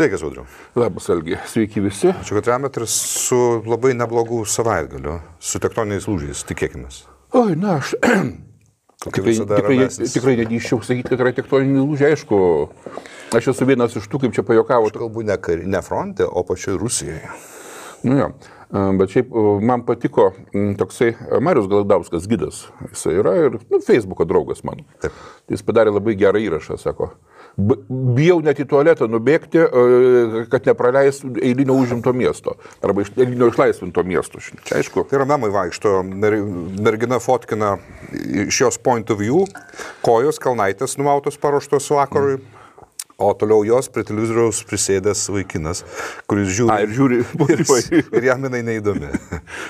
Sveikas, Audriu. Labas, Algi. Sveiki visi. Ačiū, kad remet ir su labai neblogu savaitgaliu, su tektoniniais lūžiais, tikėkime. Oi, na, aš tikrai, tikrai, ramesnis. tikrai nedrįščiau sakyti, kad yra tektoniniai lūžiai, aišku. Aš esu vienas iš tų, kaip čia pajokavo. Galbūt ne, kar- ne fronte, o pačioje Rusijoje. Nu, jo. Bet šiaip man patiko toksai Marius Galadauskas gidas. Jis yra ir nu, Facebook'o draugas mano. Taip. Jis padarė labai gerą įrašą, sako. "B- Bijau net į tualetą nubėgti, e, kad nepraleistų eilinio užimto miesto. Arba iš- eilinio išlaisvinto miesto. Čia aišku. Tai yra memai vaikšto, mer, mergina fotkina iš jos point of view, kojos kalnaitės numautos paruoštos vakarui. O toliau jos prie televizoriaus prisėdęs vaikinas, kuris žiūri. A, ir žiūri. ir, ir jam jinai neįdomi.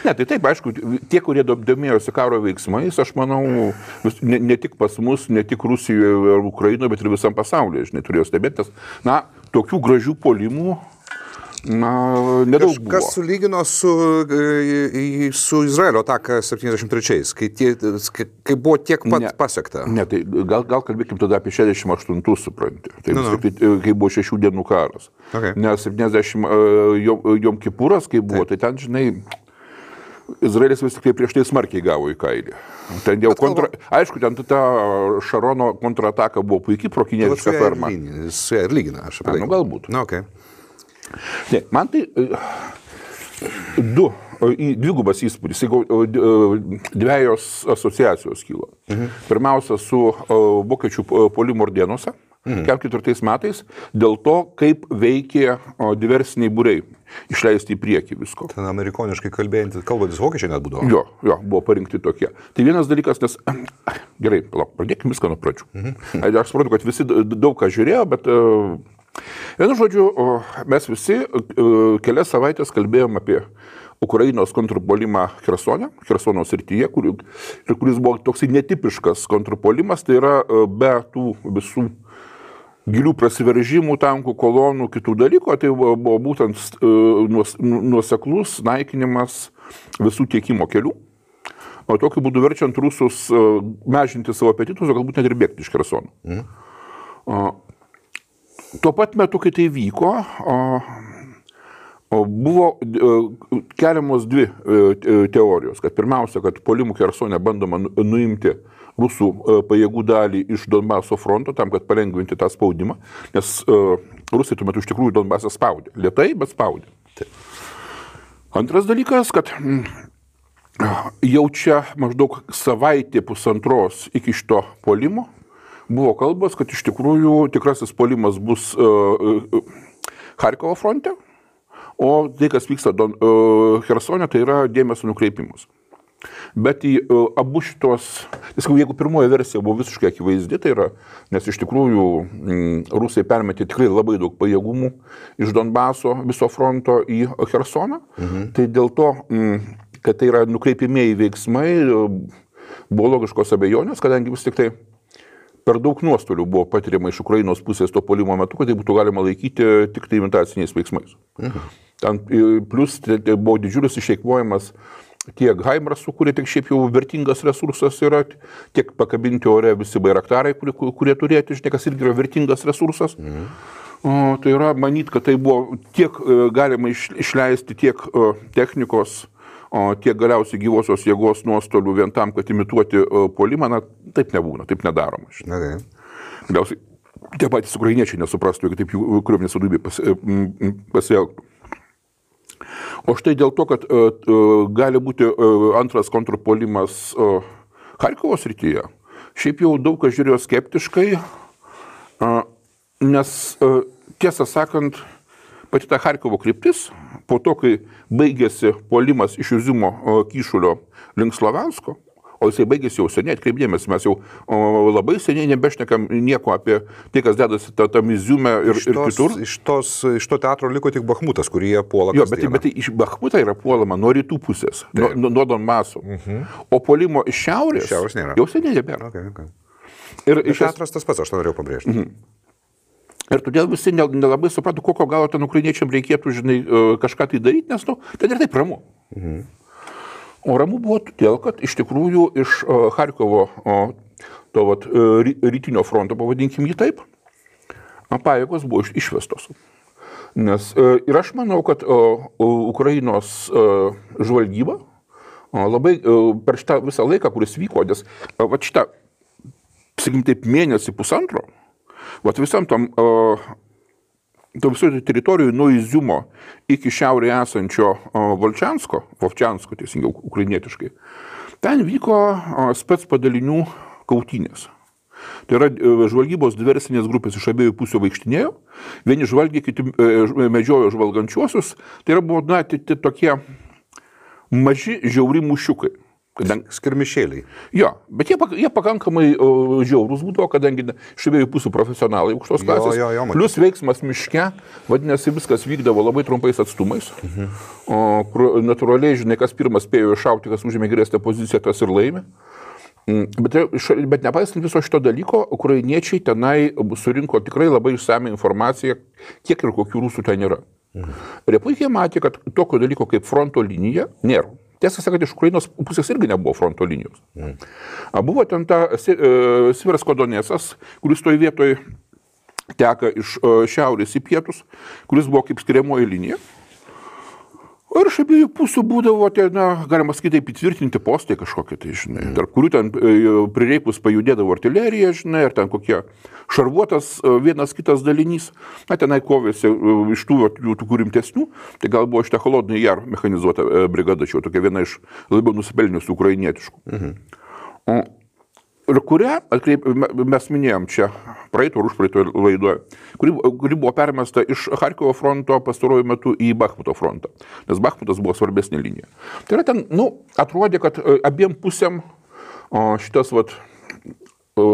Ne, tai taip, aišku, tie, kurie dom- domėjosi karo veiksmais, aš manau, vis- ne, ne tik pas mus, ne tik Rusijoje ar Ukrainoje, bet ir visam pasaulyje, žinai, turėjo stebėti, nes, na, tokių gražių polimų, na, nedaug buvo. Kas sulygino su, e, su Izraelio ataka 73-ais, kai, tie, kai buvo tiek pat Ne. pasiekta. Ne, tai gal, gal kalbėkim tada apie 68, supranti. Tai Nu, nu. tai, kai buvo šešių dienų karas. Okay. Nes 70 uh, jom, jom kipūras, kai buvo, tai ten, žinai, Izraelis vis tik tai prieš tai smarkiai gavo į kailį. Ten jau kontra... Aišku, ten ta Šarono kontrataka buvo puikiai prokinietiška ferma. Su ja ir lygina, aš apie tai. nu, galbūt. Na, okay. Ne, man tai e, du, e, dvigubas įspūdis, jeigu e, dviejos asociacijos kilo. Mhm. Pirmiausia, su vokiečių e, polimo ordienuose. Mhm. 44 metais dėl to, kaip veikė diversiniai būrei išleisti į priekį visko. Ten amerikoniškai kalbėjantys, kalbantis vokiečiai net būdavo. Jo, jo, buvo parinkti tokie. Tai vienas dalykas, nes gerai, palauk, pradėkime viską nuo pradžių. Mhm. Aš suprantu, kad visi daug ką žiūrėjo, bet vienu žodžiu, mes visi e, kelias savaitės kalbėjom apie Ukrainos kontrpolimą Hersone, Hersono srityje, kur, ir kuris buvo toksai netipiškas kontrpolimas, tai yra e, be tų visų gilių prasiveržimų, tankų kolonų, kitų dalykų, tai buvo, būtent e, nu- nuoseklus naikinimas visų tiekimo kelių. O tokiu būdu verčiant rusus mažinti savo apetitus, o galbūt net ir bėgti iš Kersono. Mm. Tuo pat metu, kai tai vyko, o, o buvo e, keliamos dvi e, te- teorijos. Kad pirmiausia, kad polimų Kersone bandoma nu- nuimti rusų e, pajėgų dalį iš Donbaso fronto tam, kad palengvinti tą spaudimą, nes e, rusai tuo metu iš tikrųjų Donbasą spaudė. Lietai, bet spaudė. Antras dalykas, kad mm, jau čia maždaug savaitė pusantros iki šito polimo buvo kalbos, kad iš tikrųjų tikrasis polimas bus uh, uh, Harkovo fronte, o tai, kas vyksta Don, uh, Hersone, tai yra dėmesio nukreipimus. Bet į abu šitos, sakau, jeigu pirmoji versija buvo visiškai akivaizdi, tai yra, nes iš tikrųjų mm, rusai permetė tikrai labai daug pajėgumų iš Donbaso viso fronto į Hersoną, mhm. tai dėl to, mm, kad tai yra nukreipimieji veiksmai, buvo logiškos abejonės, kadangi vis tik tai per daug nuostolių buvo patiriama iš Ukrainos pusės to polimo metu, kad tai būtų galima laikyti tik tai imitaciniais veiksmais. Mhm. Ten, e, plus tai, tai buvo didžiulis išeikvojimas tiek Haimarsų, kurie tik šiaip jau vertingas resursas yra, tiek pakabinti ore visi bairaktarai, kurie, kurie turėti, žinai, kas irgi yra vertingas resursas. Mhm. O, tai yra manyt, kad tai buvo tiek e, galima iš, išleisti tiek e, technikos, o tiek galiausiai gyvosios jėgos nuostolių vien tam, kad imituoti e, puolimą, na, taip nebūna, taip nedaroma. Okay. Galiausiai tie patys ukrainiečiai nesuprastų, jeigu taip jų kariuomenės vadovybė pas, e, pasielgtų. O štai dėl to, kad uh, uh, gali būti uh, antras kontrpolimas uh, Harkovo srityje, šiaip jau daug kas žiūrėjo skeptiškai, uh, nes uh, tiesą sakant, pati ta Harkovo kryptis, po to, kai baigėsi polimas iš uh, kyšulio link Slavansko, o jisai baigėsi jau seniai, atkreipdėmės, mes jau labai seniai nebešnekam nieko apie tai, kas dedasi ta- tam Iziume ir, ir kitur. iš, tos, iš to teatro liko tik Bahmutas, kurį jie puola. Jo, bet, tai- bet tai iš Bahmuto yra puolama nuo rytų pusės, nuo, nuo, nuo Donbaso. Mhm. O polimo iš šiaurės, Iš šiaurės nėra. jau seniai nebėra. Okay, okay. Ir, Iš teatras tas pats, aš norėjau pabrėžti. Mhm. Ir todėl visi ne- nelabai suprato, kokio galo ten ukrainiečiam reikėtų, žinai, e, kažką tai daryti, nes, nu, ten ir taip ramu. Mhm. O ramu buvo todėl, kad iš tikrųjų iš uh, Harkovo, to vat, e, ry- rytinio fronto, pavadinkim jį taip, pajėgos buvo iš- išvestos. Nes e, ir aš manau, kad Ukrainos e, žvalgyba labai e, per šitą visą laiką, kuris vyko, nes e, va šitą, sakykim taip, mėnesį pusantro, va visam tam, to visoje teritorijoje nuo Iziumo iki šiaurėje esančio Volčiansko, Vovčiansko, teisingiau, ukrainietiškai, ten vyko spets padalinių kautynės. Tai yra e, žvalgybos diversinės grupės iš abiejų pusių vaikštinėjo, vieni žvalgė, kiti e, medžiojo žvalgančiuosius, tai yra buvo, na, tai, tai tokie maži žiauri mušiukai. Skirmišėliai. Jo, bet jie, jie pakankamai o, žiaurus būdavo, kadangi iš abiejų pusių profesionalai aukštos klasės. Jo, jo, jo. Plus veiksmas miške, vadinasi, viskas vykdavo labai trumpais atstumais. Mhm. O, kur natūraliai, žinai, kas pirmas spėjo iššauti, kas užėmė geresnę poziciją, tas ir laimė. Mm, Bet, bet nepaisant viso šito dalyko, ukrainiečiai tenai surinko tikrai labai išsame informaciją, kiek ir kokių rusų ten yra. Mhm. Ir jie puikiai matė, kad tokio dalyko kaip fronto linija nėra. Tiesą sakant, iš Ukrainos pusės irgi nebuvo fronto linijos. Mhm. Buvo ten ta Siveras Kodonėsas, kuris toj vietoj teka iš e, šiaurės į pietus, kuris buvo kaip skiriamoji linija. Ir iš abiejų pusių būdavo, tie, na, galima sakyti, taip įtvirtinti postai kažkokie, tai, žinai, tarp kurių ten e, prireikus pajudėdavo artilerija, žinai, ar ten kokie šarvuotas e, vienas kitas dalinys, na, tenai kovėsi e, iš tų, tų, tų rimtesnių, tai gal buvo šitą holodinį jar mechanizuota brigada, čia jau tokia viena iš labiau nusipelniusių ukrainietiškų. Mhm. Ir kurią, atkreip, mes minėjom čia praeito ir užpraeito laidoje, kuri, kuri buvo permesta iš Harkovo fronto pastaruoju metu į Bakhmuto frontą, nes Bakhmutas buvo svarbesnė linija. Tai yra ten, nu, atrodė, kad e, abiem pusėm šitas, vat, o,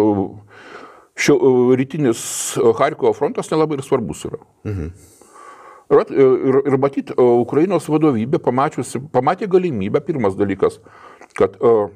šio, o, rytinis Harkovo frontas nelabai ir svarbus yra. Mhm. Ir, ir, ir matyti, Ukrainos vadovybė pamačiusi, pamatė galimybę, pirmas dalykas, kad uh,